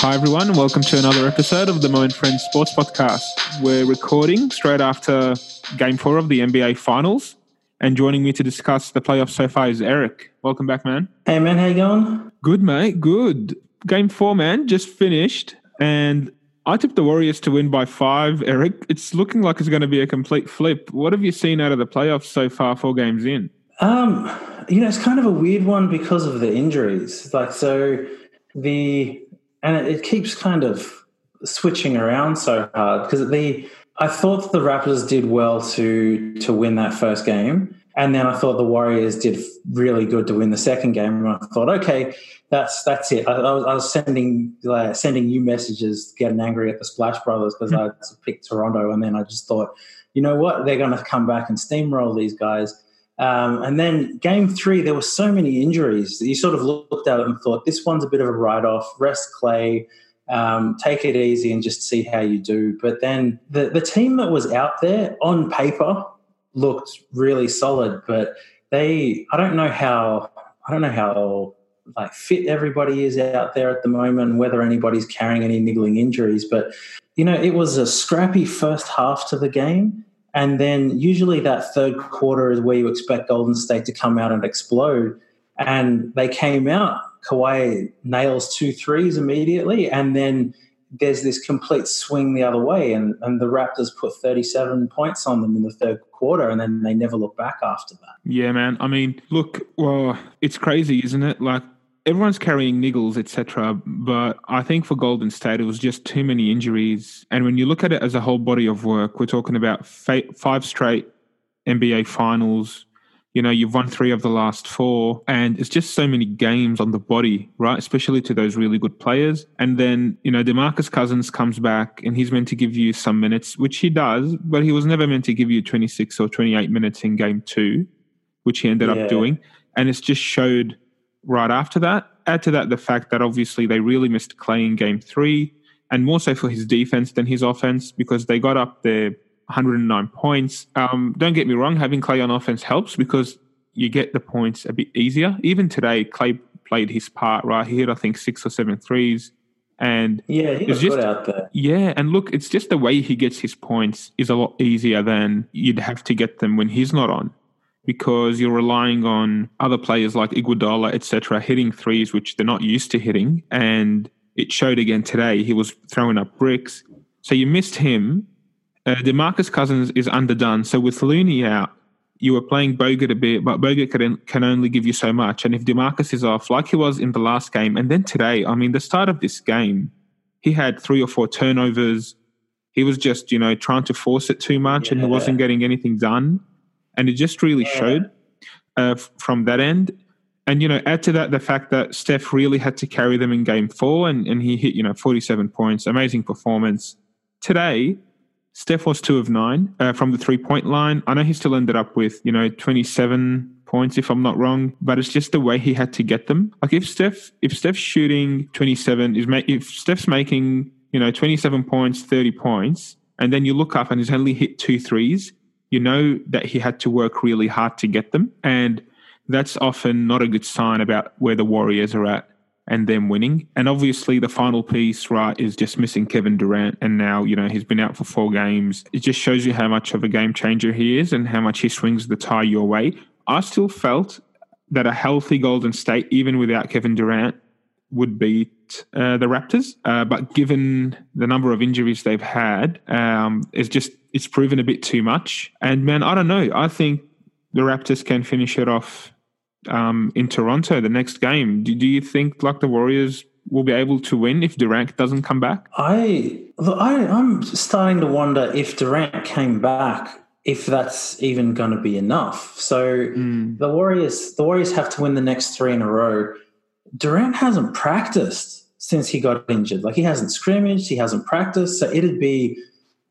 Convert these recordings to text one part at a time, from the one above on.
Hi, everyone. Welcome to another episode of the Mo and Friends Sports Podcast. We're recording straight after game four of the NBA Finals. And joining me to discuss the playoffs so far is Eric. Welcome back, man. Hey, man. How you going? Good, mate. Good. Game four, man, just finished. And I tipped the Warriors to win by five, Eric. It's looking like it's going to be a complete flip. What have you seen out of the playoffs so far, four games in? Um, you know, it's kind of a weird one because of the injuries. Like, so the and it, it keeps kind of switching around so hard because the I thought the Raptors did well to to win that first game, and then I thought the Warriors did really good to win the second game. And I thought, okay, that's that's it. I, I, was, I was, sending uh, sending you messages, getting angry at the Splash Brothers because I picked Toronto, and then I just thought, you know what, they're going to come back and steamroll these guys. Um, and then game three, there were so many injuries. That you sort of looked at it and thought, this one's a bit of a write off. Rest Klay, um, take it easy and just see how you do. But then the, the team that was out there on paper looked really solid, but they, I don't know how, I don't know how like fit everybody is out there at the moment, whether anybody's carrying any niggling injuries, but you know, it was a scrappy first half to the game and then usually that third quarter is where you expect Golden State to come out and explode. And they came out. Kawhi nails two threes immediately, and then there's this complete swing the other way, and, and the Raptors put 37 points on them in the third quarter, and then they never look back after that. Yeah, man. I mean, look, well, it's crazy, isn't it? Like everyone's carrying niggles, etc. But I think for Golden State, it was just too many injuries. And when you look at it as a whole body of work, we're talking about five straight NBA finals. You know, you've won three of the last four, and it's just so many games on the body, right? Especially to those really good players. And then, you know, Demarcus Cousins comes back and he's meant to give you some minutes, which he does, but he was never meant to give you 26 or 28 minutes in game two, which he ended yeah. up doing. And it's just showed right after that. Add to that the fact that obviously they really missed Klay in game three, and more so for his defense than his offense because they got up there 109 points. Um, don't get me wrong, having Klay on offense helps because you get the points a bit easier. Even today, Klay played his part, right? He hit, I think, six or seven threes. And yeah, he was just, out there. Yeah, and look, it's just the way he gets his points is a lot easier than you'd have to get them when he's not on because you're relying on other players like Iguodala, etc., hitting threes which they're not used to hitting. And it showed again today. He was throwing up bricks. So you missed him. Uh, Demarcus Cousins is underdone. So with Looney out, you were playing Bogut a bit, but Bogut can, can only give you so much. And if Demarcus is off, like he was in the last game, and then today, I mean, the start of this game, he had three or four turnovers. He was just, you know, trying to force it too much, yeah. and he wasn't getting anything done and it just really yeah. showed uh, from that end. And you know, add to that the fact that Steph really had to carry them in Game Four, and, and he hit you know forty seven points, amazing performance. Today, Steph was two of nine uh, from the three point line. I know he still ended up with you know twenty seven points if I'm not wrong, but it's just the way he had to get them. Like if Steph if Steph's shooting 27 is ma- if Steph's making, you know, 27 points, 30 points, and then you look up and he's only hit two threes, you know that he had to work really hard to get them. And that's often not a good sign about where the Warriors are at and them winning. And obviously, the final piece, right, is just missing Kevin Durant. And now, you know, he's been out for four games. It just shows you how much of a game changer he is and how much he swings the tie your way. I still felt that a healthy Golden State, even without Kevin Durant, would beat uh, the Raptors. Uh, but given the number of injuries they've had, um, it's just it's proven a bit too much. And man, I don't know. I think the Raptors can finish it off um, in Toronto the next game. Do, do you think like the Warriors will be able to win if Durant doesn't come back? I, I I'm starting to wonder if Durant came back if that's even going to be enough. So mm. the Warriors the Warriors have to win the next 3 in a row Durant hasn't practiced since he got injured. Like he hasn't scrimmaged, he hasn't practiced. So it'd be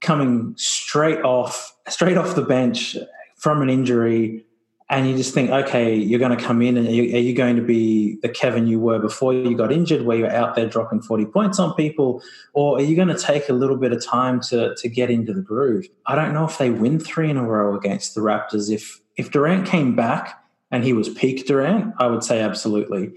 coming straight off, straight off the bench from an injury. And you just think, okay, you're going to come in and are you, are you going to be the Kevin you were before you got injured, where you're out there dropping 40 points on people? Or are you going to take a little bit of time to, to get into the groove? I don't know if they win three in a row against the Raptors. If, if Durant came back and he was peak Durant, I would say absolutely.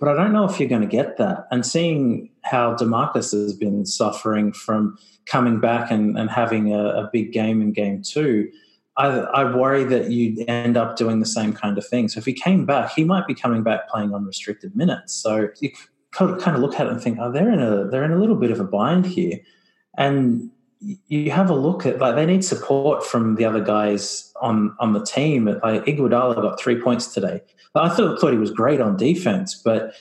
But I don't know if you're going to get that. And seeing how Demarcus has been suffering from coming back and, and having a, a big game in game two, I, I, worry that you'd end up doing the same kind of thing. So if he came back, he might be coming back playing on restricted minutes. So you kind of look at it and think, oh, they're in a they're in a little bit of a bind here. And you have a look at like they need support from the other guys on on the team. Like Iguodala got three points today. I thought thought he was great on defense, but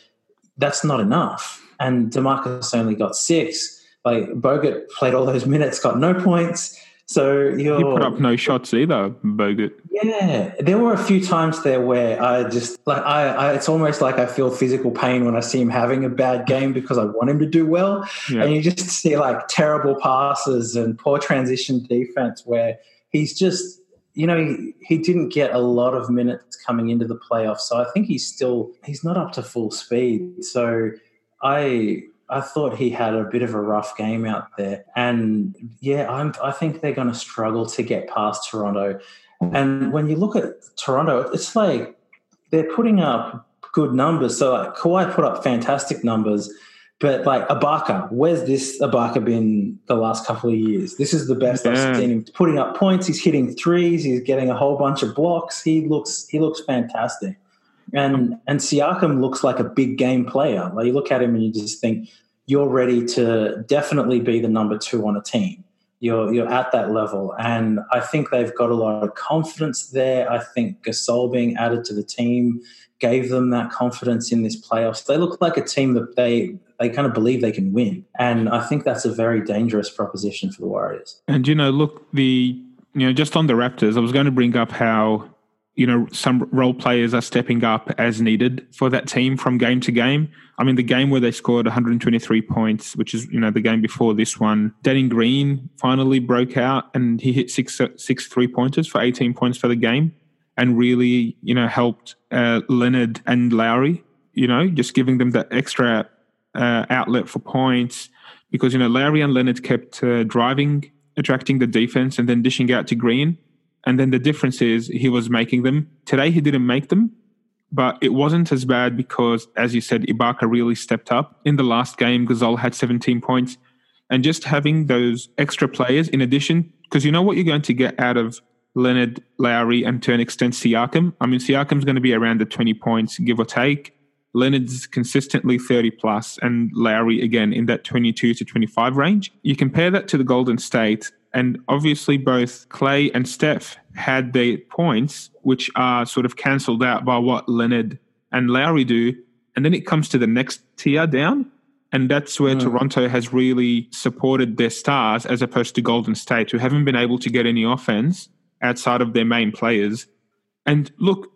that's not enough. And Demarcus only got six. Like Bogut played all those minutes, got no points. So you he put up no shots either, Bogut. Yeah, there were a few times there where I just like I, I, It's almost like I feel physical pain when I see him having a bad game because I want him to do well, yeah. and you just see like terrible passes and poor transition defense where he's just you know he, he didn't get a lot of minutes coming into the playoffs, so I think he's still he's not up to full speed. So I I thought he had a bit of a rough game out there, and yeah, I'm, I think they're going to struggle to get past Toronto. And when you look at Toronto, it's like they're putting up good numbers. So like Kawhi put up fantastic numbers, but like Ibaka, where's this Ibaka been the last couple of years? This is the best yeah. I've seen him putting up points. He's hitting threes. He's getting a whole bunch of blocks. He looks he looks fantastic. And and Siakam looks like a big game player. Like you look at him and you just think you're ready to definitely be the number two on a team. You're you're at that level, and I think they've got a lot of confidence there. I think Gasol being added to the team gave them that confidence in this playoffs. They look like a team that they they kind of believe they can win, and I think that's a very dangerous proposition for the Warriors. And you know, look the you know just on the Raptors, I was going to bring up how you know, some role players are stepping up as needed for that team from game to game. I mean, the game where they scored 123 points, which is, you know, the game before this one, Danny Green finally broke out and he hit six, six three pointers for 18 points for the game and really, you know, helped uh, Leonard and Lowry, you know, just giving them that extra uh, outlet for points because, you know, Lowry and Leonard kept uh, driving, attracting the defense and then dishing out to Green and then the difference is he was making them. Today he didn't make them, but it wasn't as bad because, as you said, Ibaka really stepped up. In the last game, Gasol had 17 points. And just having those extra players in addition, because you know what you're going to get out of Leonard, Lowry, and to an extent Siakam. I mean, Siakam's going to be around the 20 points, give or take. Leonard's consistently 30 plus, and Lowry again in that 22 to 25 range. You compare that to the Golden State, and obviously, both Klay and Steph had their points, which are sort of cancelled out by what Leonard and Lowry do. And then it comes to the next tier down. And that's where mm. Toronto has really supported their stars as opposed to Golden State, who haven't been able to get any offense outside of their main players. And look,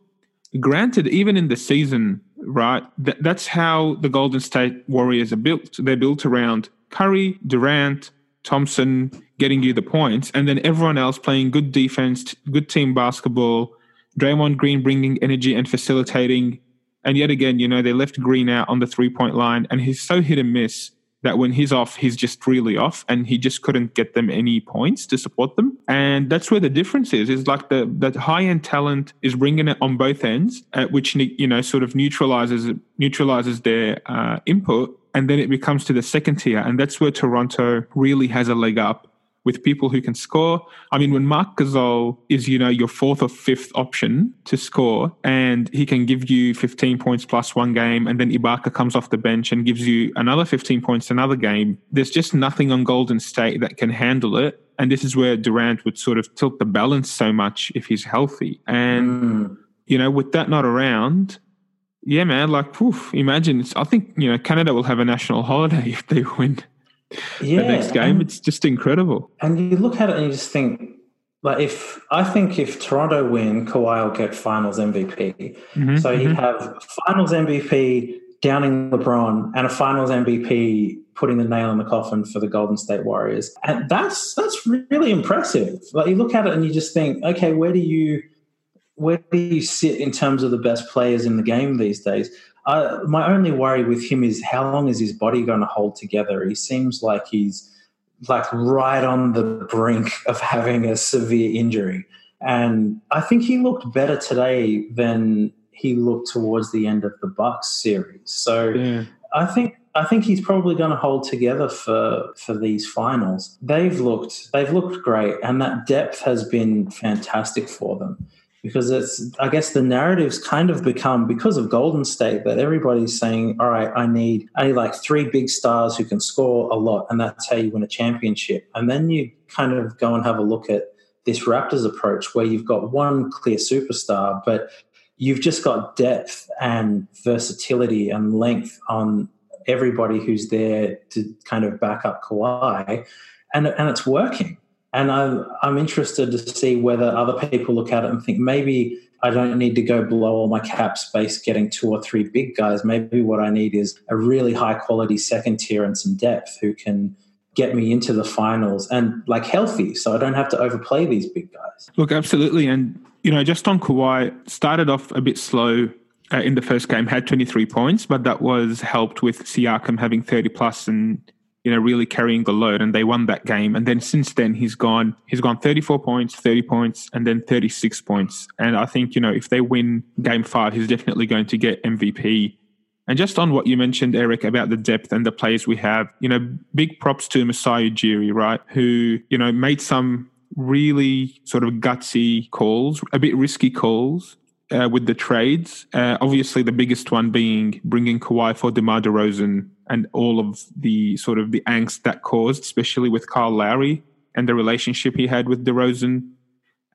granted, even in the season, right, th- that's how the Golden State Warriors are built. They're built around Curry, Durant, Thompson getting you the points, and then everyone else playing good defense, good team basketball. Draymond Green bringing energy and facilitating. And yet again, you know, they left Green out on the three point line, and he's so hit and miss that when he's off, he's just really off, and he just couldn't get them any points to support them. And that's where the difference is. Is like the that high end talent is bringing it on both ends, uh, which you know sort of neutralizes neutralizes their uh, input, and then it becomes to the second tier, and that's where Toronto really has a leg up with people who can score. I mean, when Marc Gasol is, you know, your fourth or fifth option to score, and he can give you 15 points plus one game, and then Ibaka comes off the bench and gives you another 15 points another game, there's just nothing on Golden State that can handle it. And this is where Durant would sort of tilt the balance so much if he's healthy. And, mm. you know, with that not around, yeah, man, like, poof, imagine. I think, you know, Canada will have a national holiday if they win yeah, the next game. And, it's just incredible. And you look at it and you just think, like, if I think if Toronto win, Kawhi will get Finals MVP. Mm-hmm, so he'd mm-hmm. have Finals MVP downing LeBron and a Finals MVP putting the nail in the coffin for the Golden State Warriors, and that's that's really impressive. Like you look at it and you just think, okay, where do you where do you sit in terms of the best players in the game these days? Uh, my only worry with him is how long is his body going to hold together? He seems like he's like right on the brink of having a severe injury. And I think he looked better today than he looked towards the end of the Bucks series. So Yeah. I think I think he's probably going to hold together for for these finals. They've looked they've looked great, and that depth has been fantastic for them. Because it's, I guess, the narrative's kind of become because of Golden State that everybody's saying, "All right, I need, I need like three big stars who can score a lot, and that's how you win a championship." And then you kind of go and have a look at this Raptors approach, where you've got one clear superstar, but you've just got depth and versatility and length on everybody who's there to kind of back up Kawhi, and and it's working. And I'm I'm interested to see whether other people look at it and think maybe I don't need to go below all my cap space getting two or three big guys. Maybe what I need is a really high quality second tier and some depth who can get me into the finals and like healthy so I don't have to overplay these big guys. Look, absolutely. And, you know, just on Kawhi, started off a bit slow uh, in the first game, had 23 points, but that was helped with Siakam having 30 plus and, you know, really carrying the load. And they won that game. And then since then, he's gone, he's gone 34 points, 30 points, and then 36 points. And I think, you know, if they win game five, he's definitely going to get MVP. And just on what you mentioned, Eric, about the depth and the players we have, you know, big props to Masai Ujiri, right? Who, you know, made some really sort of gutsy calls, a bit risky calls uh, with the trades. Uh, obviously, the biggest one being bringing Kawhi for DeMar DeRozan and all of the sort of the angst that caused, especially with Kyle Lowry and the relationship he had with DeRozan.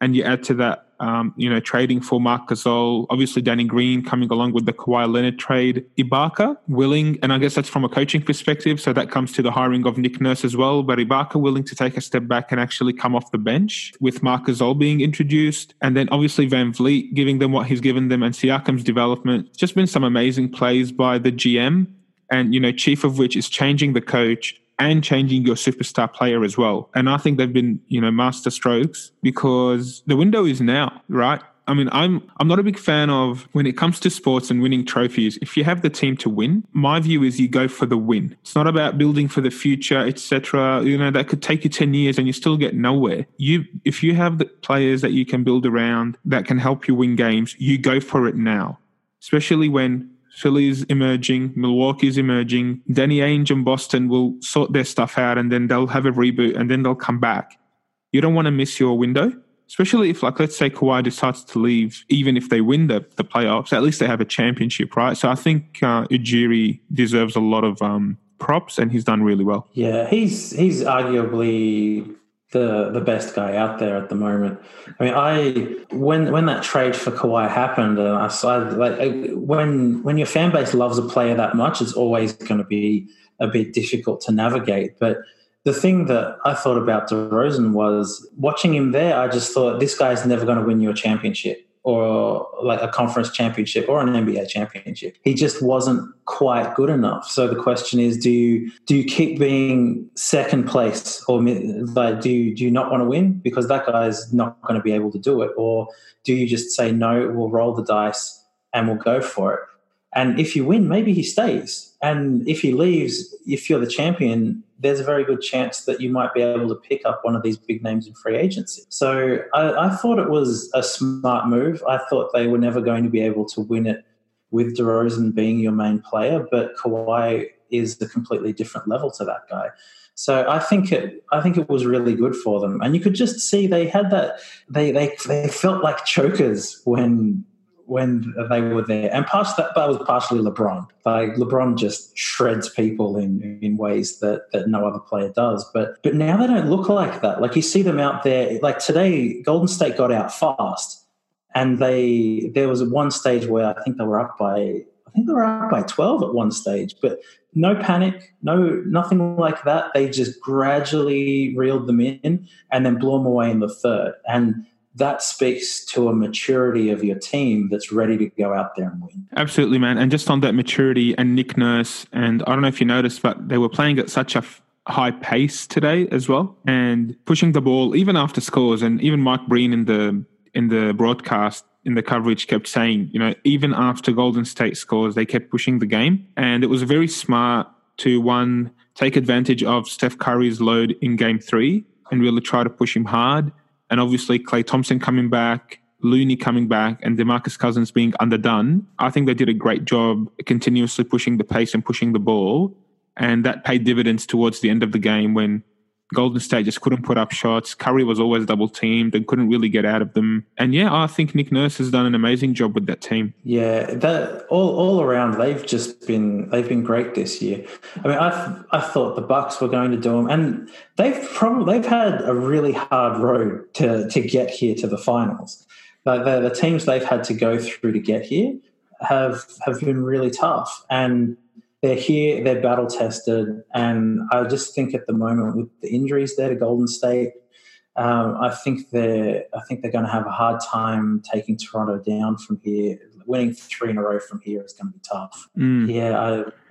And you add to that, um, you know, trading for Marc Gasol, obviously Danny Green coming along with the Kawhi Leonard trade, Ibaka willing, and I guess that's from a coaching perspective. So that comes to the hiring of Nick Nurse as well. But Ibaka willing to take a step back and actually come off the bench with Marc Gasol being introduced, and then obviously VanVleet giving them what he's given them, and Siakam's development. Just been some amazing plays by the GM, and you know, chief of which is changing the coach and changing your superstar player as well. And I think they've been, you know, master strokes because the window is now, right? I mean, I'm I'm not a big fan of when it comes to sports and winning trophies. If you have the team to win, my view is you go for the win. It's not about building for the future, etc. You know, that could take you ten years and you still get nowhere. You, if you have the players that you can build around that can help you win games, you go for it now. Especially when Philly's emerging, Milwaukee's emerging. Danny Ainge and Boston will sort their stuff out and then they'll have a reboot and then they'll come back. You don't want to miss your window, especially if, like, let's say Kawhi decides to leave, even if they win the, the playoffs, at least they have a championship, right? So I think uh, Ujiri deserves a lot of um, props and he's done really well. Yeah, he's he's arguably the the best guy out there at the moment. I mean, I when when that trade for Kawhi happened, and I saw like when when your fan base loves a player that much, it's always going to be a bit difficult to navigate. But the thing that I thought about DeRozan was watching him there. I just thought this guy's never going to win you a championship or like a conference championship or an NBA championship. He just wasn't quite good enough. So the question is, do you do you keep being second place, or like do you, do you not want to win because that guy's not going to be able to do it, or do you just say no, we'll roll the dice and we'll go for it? And if you win, maybe he stays. And if he leaves, if you're the champion, there's a very good chance that you might be able to pick up one of these big names in free agency. So I, I thought it was a smart move. I thought they were never going to be able to win it with DeRozan being your main player, but Kawhi is a completely different level to that guy. So I think it I think it was really good for them. And you could just see they had that they they they felt like chokers when when they were there. And past that, that was partially LeBron. Like LeBron just shreds people in in ways that that no other player does. But but now they don't look like that. Like you see them out there. Like today, Golden State got out fast, and they there was one stage where I think they were up by I think they were up by twelve at one stage, but. No panic, no nothing like that. They just gradually reeled them in and then blew them away in the third. And that speaks to a maturity of your team that's ready to go out there and win. Absolutely, man. And just on that maturity and Nick Nurse, and I don't know if you noticed, but they were playing at such a f- high pace today as well, and pushing the ball even after scores. And even Mike Breen in the in the broadcast in the coverage kept saying, you know, even after Golden State scores, they kept pushing the game, and it was very smart to one take advantage of Steph Curry's load in Game Three and really try to push him hard and obviously Klay Thompson coming back Looney coming back and Demarcus Cousins being underdone, I think they did a great job continuously pushing the pace and pushing the ball. And that paid dividends towards the end of the game when Golden State just couldn't put up shots. Curry was always double teamed and couldn't really get out of them. And yeah, I think Nick Nurse has done an amazing job with that team. Yeah, that all all around they've just been they've been great this year. I mean, I I thought the Bucks were going to do them, and they've probably they've had a really hard road to to get here to the finals. Like the, the teams they've had to go through to get here have have been really tough and they're here, they're battle tested, and I just think at the moment with the injuries there to Golden State, um, I think they're I think they're going to have a hard time taking Toronto down from here. Winning three in a row from here is going to be tough. Mm. Yeah,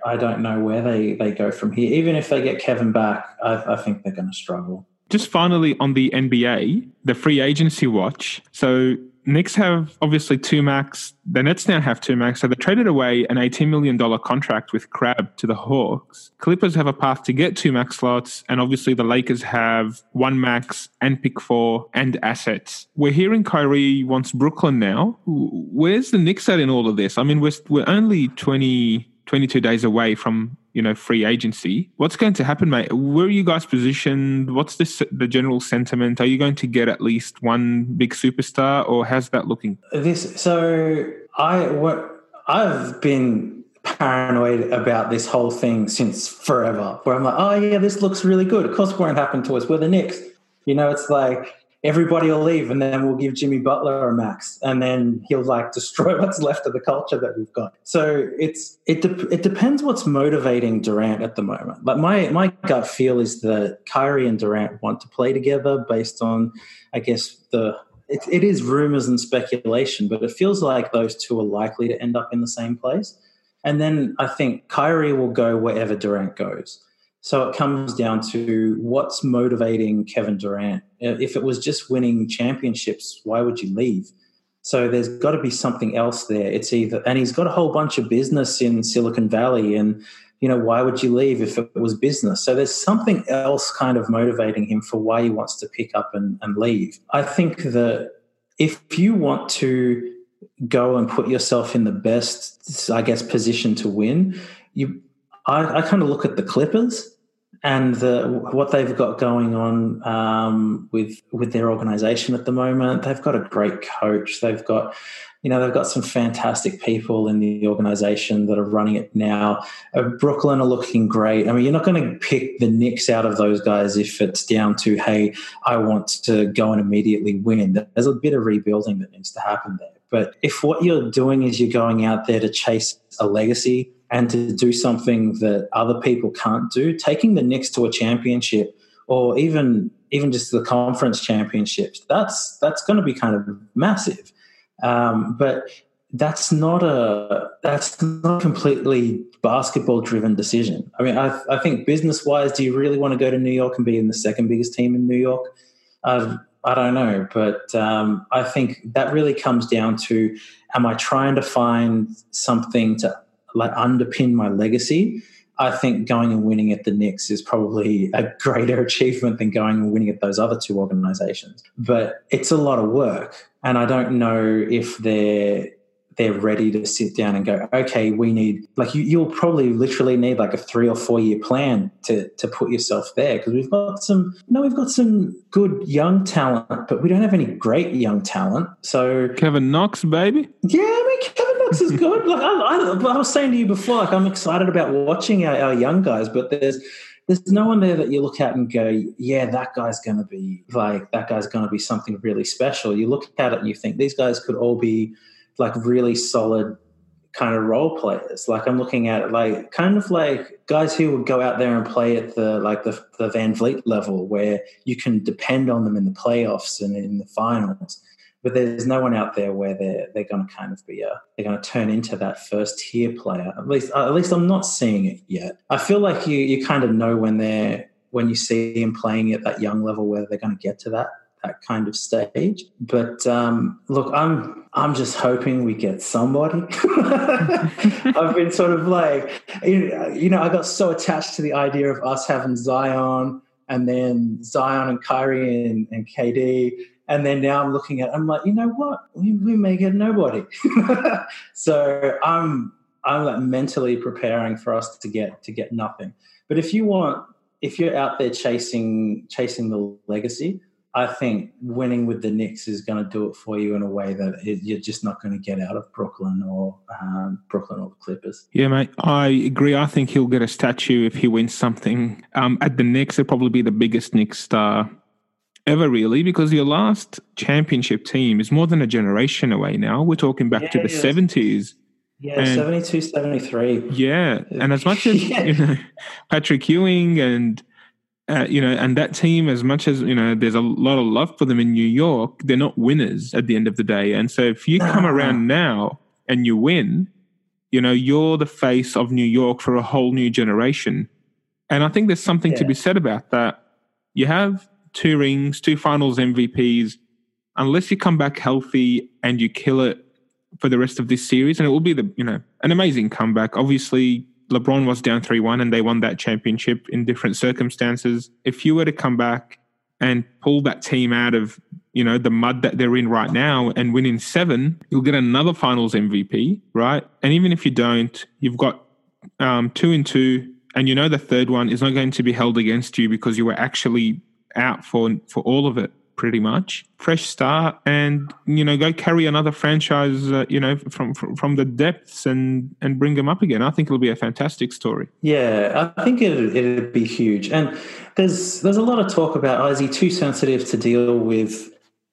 I I don't know where they they go from here. Even if they get Kevin back, I, I think they're going to struggle. Just finally on the NBA, the free agency watch. So Knicks have obviously two max. The Nets now have two max. So they traded away an $18 million contract with Crabbe to the Hawks. Clippers have a path to get two max slots. And obviously the Lakers have one max and pick four and assets. We're hearing Kyrie wants Brooklyn now. Where's the Knicks at in all of this? I mean, we're, we're only 20, 22 days away from you know free agency. What's going to happen mate? Where are you guys positioned? What's this, the general sentiment? Are you going to get at least one big superstar or how's that looking? This so i what i've been paranoid about this whole thing since forever where i'm like oh yeah this looks really good. Of course it won't happen to us. We're the Knicks. You know it's like everybody will leave and then we'll give Jimmy Butler a max and then he'll like destroy what's left of the culture that we've got. So it's it de- it depends what's motivating Durant at the moment. But my my gut feel is that Kyrie and Durant want to play together based on I guess the it, it is rumors and speculation, but it feels like those two are likely to end up in the same place. And then I think Kyrie will go wherever Durant goes. So it comes down to what's motivating Kevin Durant. Uh, if it was just winning championships, why would you leave? So there's got to be something else there. It's either, and he's got a whole bunch of business in Silicon Valley, and you know why would you leave if it was business? So there's something else kind of motivating him for why he wants to pick up and, and leave. I think that if you want to go and put yourself in the best, I guess, position to win, you I, I kind of look at the Clippers and the, what they've got going on um, with with their organization at the moment. They've got a great coach. They've got you know they've got some fantastic people in the organization that are running it now. Uh, Brooklyn are looking great. I mean, you're not going to pick the Knicks out of those guys if it's down to hey, I want to go and immediately win. There's a bit of rebuilding that needs to happen there. But if what you're doing is you're going out there to chase a legacy and to do something that other people can't do, taking the Knicks to a championship or even even just the conference championships, that's that's going to be kind of massive. Um, but that's not a that's not a completely basketball driven decision. I mean, I, I think business wise, do you really want to go to New York and be in the second biggest team in New York? I don't know, but um, I think that really comes down to: Am I trying to find something to like underpin my legacy, I think going and winning at the Knicks is probably a greater achievement than going and winning at those other two organizations. But it's a lot of work. And I don't know if they're they're ready to sit down and go, okay, we need like you, you'll probably literally need like a three or four year plan to to put yourself there because we've got some no, we've got some good young talent, but we don't have any great young talent. So Kevin Knox, baby, yeah, I mean Kevin Knox is good. like I, I, I, was saying to you before, like I'm excited about watching our, our young guys, but there's there's no one there that you look at and go, yeah, that guy's going to be like, that guy's going to be something really special. You look at it and you think these guys could all be like really solid kind of role players. Like I'm looking at like kind of like guys who would go out there and play at the like the, the VanVleet level where you can depend on them in the playoffs and in the finals. But there's no one out there where they're they're going to kind of be a they're going to turn into that first tier player. At least at least I'm not seeing it yet. I feel like you you kind of know when they're when you see them playing at that young level whether they're going to get to that that kind of stage. But um, look, I'm I'm just hoping we get somebody. I've been sort of like, you know, I got so attached to the idea of us having Zion and then Zion and Kyrie and, and KD. And then now I'm looking at, I'm like, you know what? We, we may get nobody. so I'm I'm like mentally preparing for us to get to get nothing. But if you want, if you're out there chasing chasing the legacy, I think winning with the Knicks is going to do it for you in a way that it, you're just not going to get out of Brooklyn or um, Brooklyn or the Clippers. Yeah, mate, I agree. I think he'll get a statue if he wins something. Um, at the Knicks, it'll probably be the biggest Knicks star ever, really, because your last championship team is more than a generation away now. We're talking back yeah, to the yeah. 70s. Yeah, and, 72, 73. Yeah. And as much as, yeah. you know, Patrick Ewing and uh, you know, and that team, as much as you know, there's a lot of love for them in New York. They're not winners at the end of the day, and so if you come around now and you win, you know, you're the face of New York for a whole new generation. And I think there's something yeah. to be said about that. You have two rings, two finals MVPs. Unless you come back healthy and you kill it for the rest of this series, and it will be the you know an amazing comeback. Obviously, LeBron was down 3 1 and they won that championship in different circumstances. If you were to come back and pull that team out of you know the mud that they're in right now and win in seven, you'll get another Finals MVP, right? And even if you don't, you've got um, two and two, and you know the third one is not going to be held against you because you were actually out for for all of it pretty much. Fresh start, and you know, go carry another franchise, uh, you know, from, from, from the depths and and bring them up again. I think it'll be a fantastic story. Yeah, I think it it'd be huge. And there's there's a lot of talk about is he too sensitive to deal with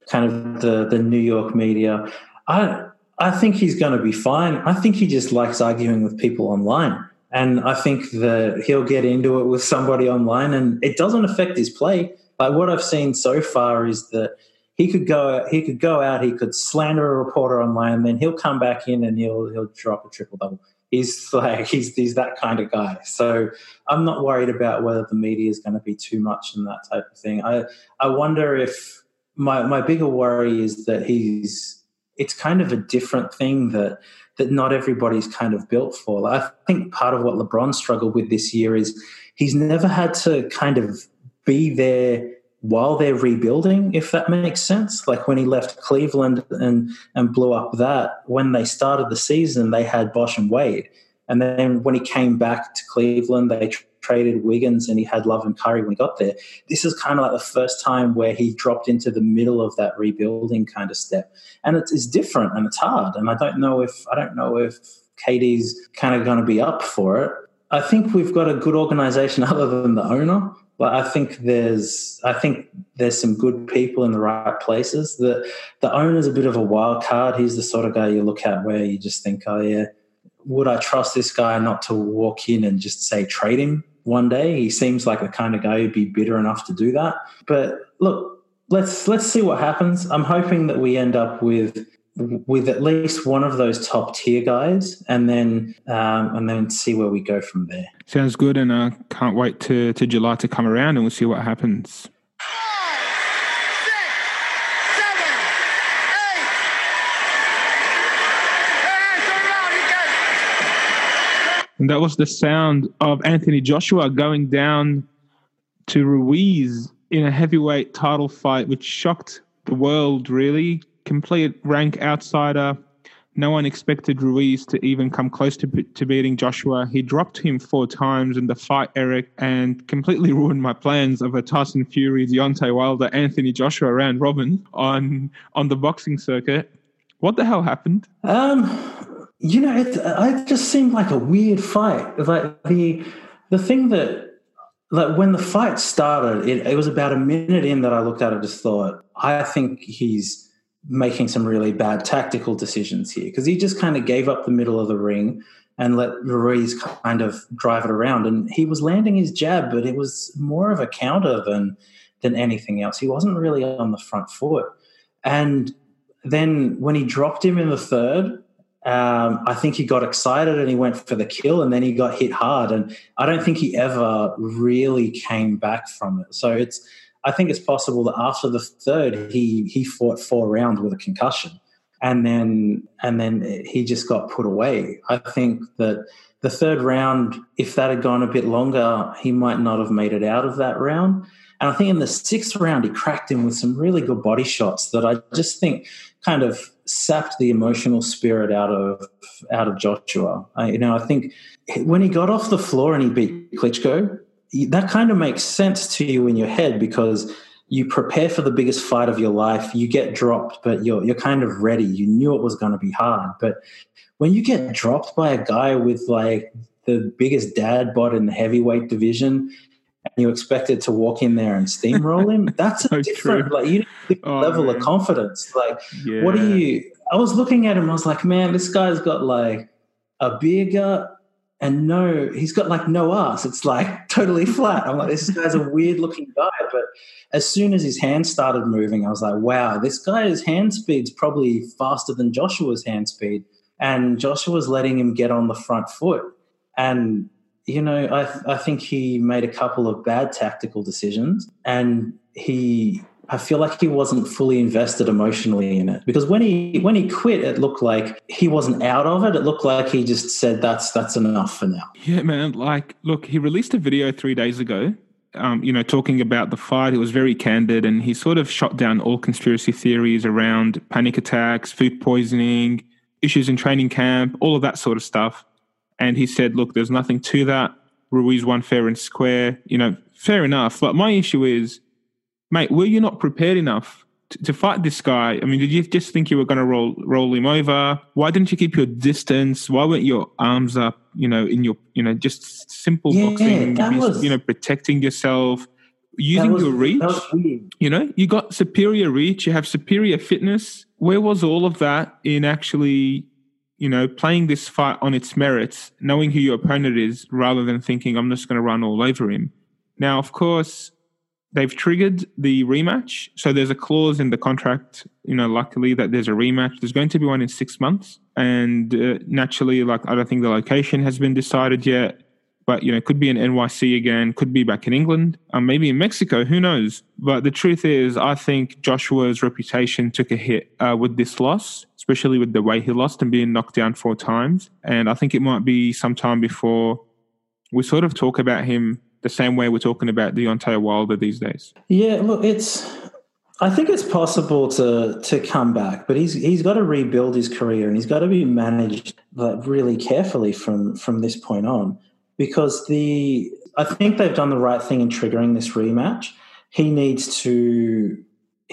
kind of the the New York media? I I think he's going to be fine. I think he just likes arguing with people online. And I think that he'll get into it with somebody online and it doesn't affect his play like what I've seen so far is that he could go he could go out, he could slander a reporter online, and then he'll come back in and he'll he'll drop a triple double. He's like he's he's that kind of guy. So I'm not worried about whether the media is going to be too much and that type of thing. I I wonder if my my bigger worry is that he's it's kind of a different thing that that not everybody's kind of built for. I think part of what LeBron struggled with this year is he's never had to kind of be there while they're rebuilding, if that makes sense. Like when he left Cleveland and and blew up that, when they started the season, they had Bosh and Wade. And then when he came back to Cleveland, they traded Wiggins and he had Love and Curry when he got there. This is kind of like the first time where he dropped into the middle of that rebuilding kind of step. And it is different and it's hard. And I don't know if I don't know if KD's kind of going to be up for it. I think we've got a good organization other than the owner but I think there's I think there's some good people in the right places. The the owner's a bit of a wild card. He's the sort of guy you look at where you just think, oh yeah, would I trust this guy not to walk in and just say trade him one day? He seems like the kind of guy who'd be bitter enough to do that. But look, let's let's see what happens. I'm hoping that we end up with with at least one of those top tier guys, and then um, and then see where we go from there. Sounds good, and I uh, can't wait to to July to come around, and we'll see what happens. And that was the sound of Anthony Joshua going down to Ruiz in a heavyweight title fight, which shocked the world, really complete rank outsider. No one expected Ruiz to even come close to, to beating Joshua. He dropped him four times in the fight, Eric, and completely ruined my plans of a Tyson Fury, Deontay Wilder, Anthony Joshua round robin on on the boxing circuit. What the hell happened? Um, you know, it, it just seemed like a weird fight. Like the the thing that like when the fight started, it, it was about a minute in that I looked at it, just thought, I think he's making some really bad tactical decisions here because he just kind of gave up the middle of the ring and let Ruiz kind of drive it around. And he was landing his jab, but it was more of a counter than than anything else. He wasn't really on the front foot. And then when he dropped him in the third, um, I think he got excited and he went for the kill, and then he got hit hard. And I don't think he ever really came back from it. So it's I think it's possible that after the third, he he fought four rounds with a concussion, and then and then he just got put away. I think that the third round, if that had gone a bit longer, he might not have made it out of that round. And I think in the sixth round, he cracked him with some really good body shots that I just think kind of sapped the emotional spirit out of out of Joshua. I, you know, I think when he got off the floor and he beat Klitschko, that kind of makes sense to you in your head because you prepare for the biggest fight of your life. You get dropped, but you're you're kind of ready. You knew it was going to be hard, but when you get dropped by a guy with like the biggest dad bod in the heavyweight division and you expected to walk in there and steamroll him, that's a so different true. like you oh, level man. of confidence. Like yeah. what do you I was looking at him, I was like, man, this guy's got like a gut and no, he's got like no ass. It's like totally flat. I'm like, this guy's a weird looking guy. But as soon as his hands started moving, I was like, wow, this guy's hand speed's probably faster than Joshua's hand speed. And Joshua's letting him get on the front foot. And, you know, I, I think he made a couple of bad tactical decisions and he I feel like he wasn't fully invested emotionally in it because when he when he quit, it looked like he wasn't out of it. It looked like he just said, "That's that's enough for now." Yeah, man. Like, look, he released a video three days ago. Um, you know, talking about the fight, he was very candid, and he sort of shot down all conspiracy theories around panic attacks, food poisoning, issues in training camp, all of that sort of stuff. And he said, "Look, there's nothing to that. Ruiz won fair and square. You know, fair enough. But my issue is." Mate, were you not prepared enough to, to fight this guy? I mean, did you just think you were going to roll roll him over? Why didn't you keep your distance? Why weren't your arms up? You know, in your you know just simple yeah, boxing, was, you know, protecting yourself, using was, your reach. You know, you got superior reach. You have superior fitness. Where was all of that in actually? You know, playing this fight on its merits, knowing who your opponent is, rather than thinking I'm just going to run all over him. Now, of course, they've triggered the rematch. So there's a clause in the contract, you know, luckily that there's a rematch. There's going to be one in six months. And uh, naturally, like, I don't think the location has been decided yet, but, you know, it could be in NYC again, could be back in England, um, maybe in Mexico, who knows? But the truth is, I think Joshua's reputation took a hit uh, with this loss, especially with the way he lost and being knocked down four times. And I think it might be some time before we sort of talk about him the same way we're talking about Deontay Wilder these days? Yeah, look, it's. I think it's possible to to come back, but he's he's got to rebuild his career and he's got to be managed like, really carefully from from this point on, because the I think they've done the right thing in triggering this rematch. He needs to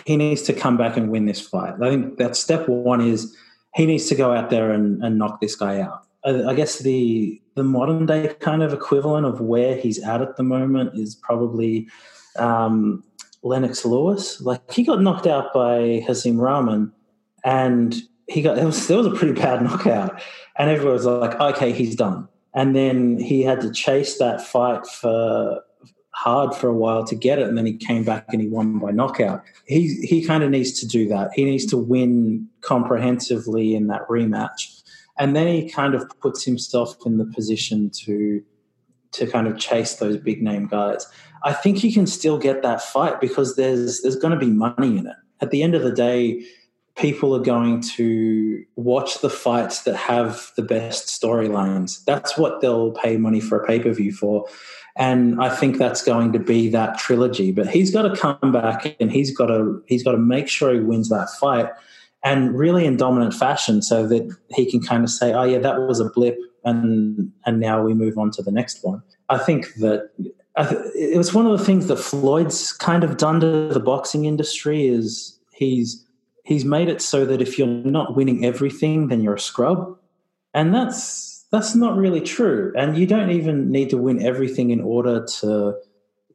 he needs to come back and win this fight. I think that step one is he needs to go out there and, and knock this guy out. I, guess the the modern day kind of equivalent of where he's at at the moment is probably um, Lennox Lewis. Like he got knocked out by Hasim Rahman, and he got it was there was a pretty bad knockout, and everyone was like, okay, he's done. And then he had to chase that fight for hard for a while to get it, and then he came back and he won by knockout. He he kind of needs to do that. He needs to win comprehensively in that rematch and then he kind of puts himself in the position to to kind of chase those big name guys. I think he can still get that fight because there's there's going to be money in it. At the end of the day, people are going to watch the fights that have the best storylines. That's what they'll pay money for a pay per view for. And I think that's going to be that trilogy. But he's got to come back and he's got to he's got to make sure he wins that fight and really in dominant fashion so that he can kind of say, oh, yeah, that was a blip. And, and now we move on to the next one. I think that it was one of the things that Floyd's kind of done to the boxing industry is he's he's made it so that if you're not winning everything, then you're a scrub, and that's that's not really true. And you don't even need to win everything in order to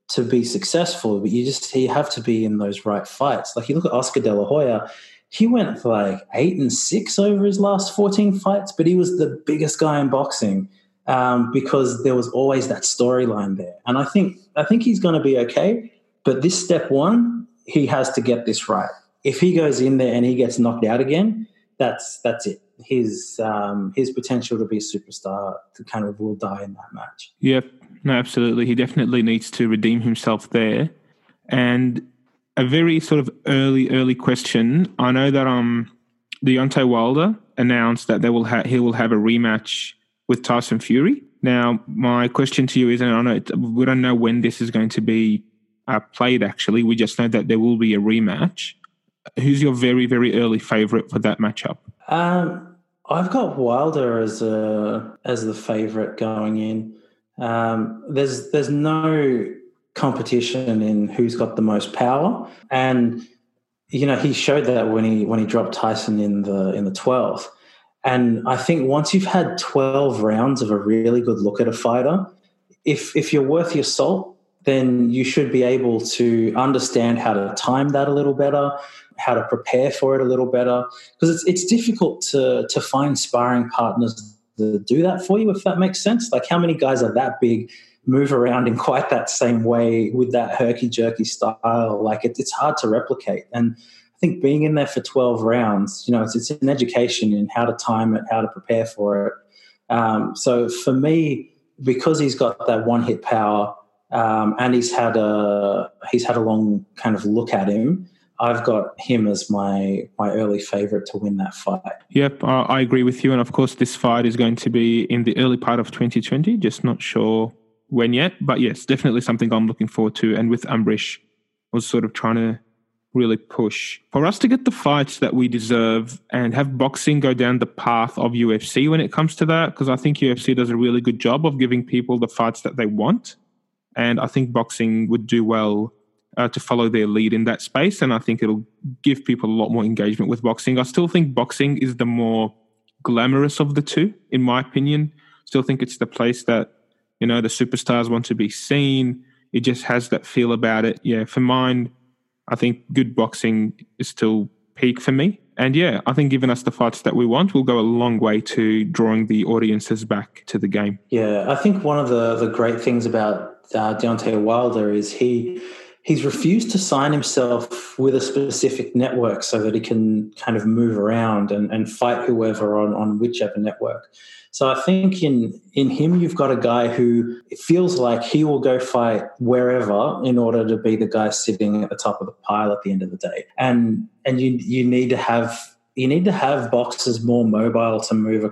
to be successful, but you just you have to be in those right fights. Like you look at Oscar De La Hoya, he went for like eight and six over his last 14 fights, but he was the biggest guy in boxing um, because there was always that storyline there. And I think I think he's going to be okay. But this step one, he has to get this right. If he goes in there and he gets knocked out again, that's that's it. His um, his potential to be a superstar to kind of will die in that match. Yep, no, absolutely. He definitely needs to redeem himself there. And a very sort of early, early question. I know that um, Deontay Wilder announced that they will ha- he will have a rematch with Tyson Fury. Now, my question to you is, and I know we don't know when this is going to be uh, played, actually. We just know that there will be a rematch. Who's your very, very early favorite for that matchup? Um, I've got Wilder as a as the favorite going in. Um, there's there's no competition in who's got the most power, and you know he showed that when he when he dropped Tyson in the in the twelfth. And I think once you've had twelve rounds of a really good look at a fighter, if if you're worth your salt, then you should be able to understand how to time that a little better, how to prepare for it a little better, because it's it's difficult to to find sparring partners to do that for you, if that makes sense. Like how many guys are that big, move around in quite that same way with that herky jerky style? Like it, it's hard to replicate. And I think being in there for 12 rounds, you know, it's, it's an education in how to time it, how to prepare for it. Um, so for me, because he's got that one hit power um, and he's had a he's had a long kind of look at him. I've got him as my my early favorite to win that fight. Yep, I agree with you. And of course, this fight is going to be in the early part of 2020. Just not sure when yet, but yes, definitely something I'm looking forward to. And with Umbrish, I was sort of trying to really push for us to get the fights that we deserve and have boxing go down the path of UFC when it comes to that. Because I think UFC does a really good job of giving people the fights that they want. And I think boxing would do well uh, to follow their lead in that space. And I think it'll give people a lot more engagement with boxing. I still think boxing is the more glamorous of the two, in my opinion. Still think it's the place that, you know, the superstars want to be seen. It just has that feel about it. Yeah, for mine, I think good boxing is still peak for me. And yeah, I think giving us the fights that we want will go a long way to drawing the audiences back to the game. Yeah, I think one of the, the great things about uh, Deontay Wilder is he he's refused to sign himself with a specific network so that he can kind of move around and, and fight whoever on, on whichever network. So I think in in him you've got a guy who feels like he will go fight wherever in order to be the guy sitting at the top of the pile at the end of the day. And and you you need to have you need to have boxers more mobile to move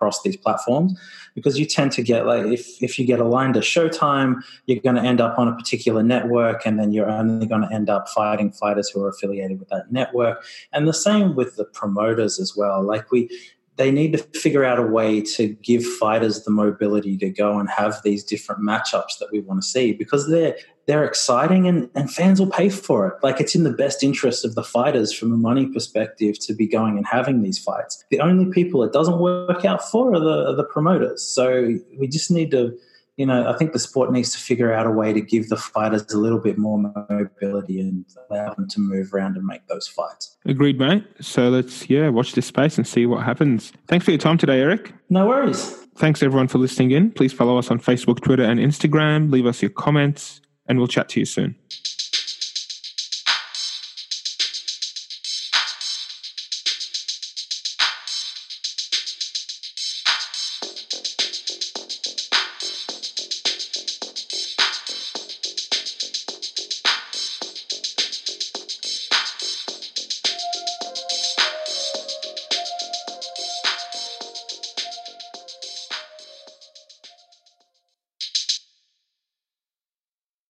across these platforms because you tend to get like if if you get aligned to Showtime, you're going to end up on a particular network, and then you're only going to end up fighting fighters who are affiliated with that network. And the same with the promoters as well. Like we they need to figure out a way to give fighters the mobility to go and have these different matchups that we want to see because they're they're exciting and, and fans will pay for it. Like it's in the best interest of the fighters from a money perspective to be going and having these fights. The only people it doesn't work out for are the, are the promoters. So we just need to you know, I think the sport needs to figure out a way to give the fighters a little bit more mobility and allow them to move around and make those fights. Agreed, mate. So let's, yeah, watch this space and see what happens. Thanks for your time today, Eric. No worries. Thanks, everyone, for listening in. Please follow us on Facebook, Twitter, and Instagram. Leave us your comments, and we'll chat to you soon.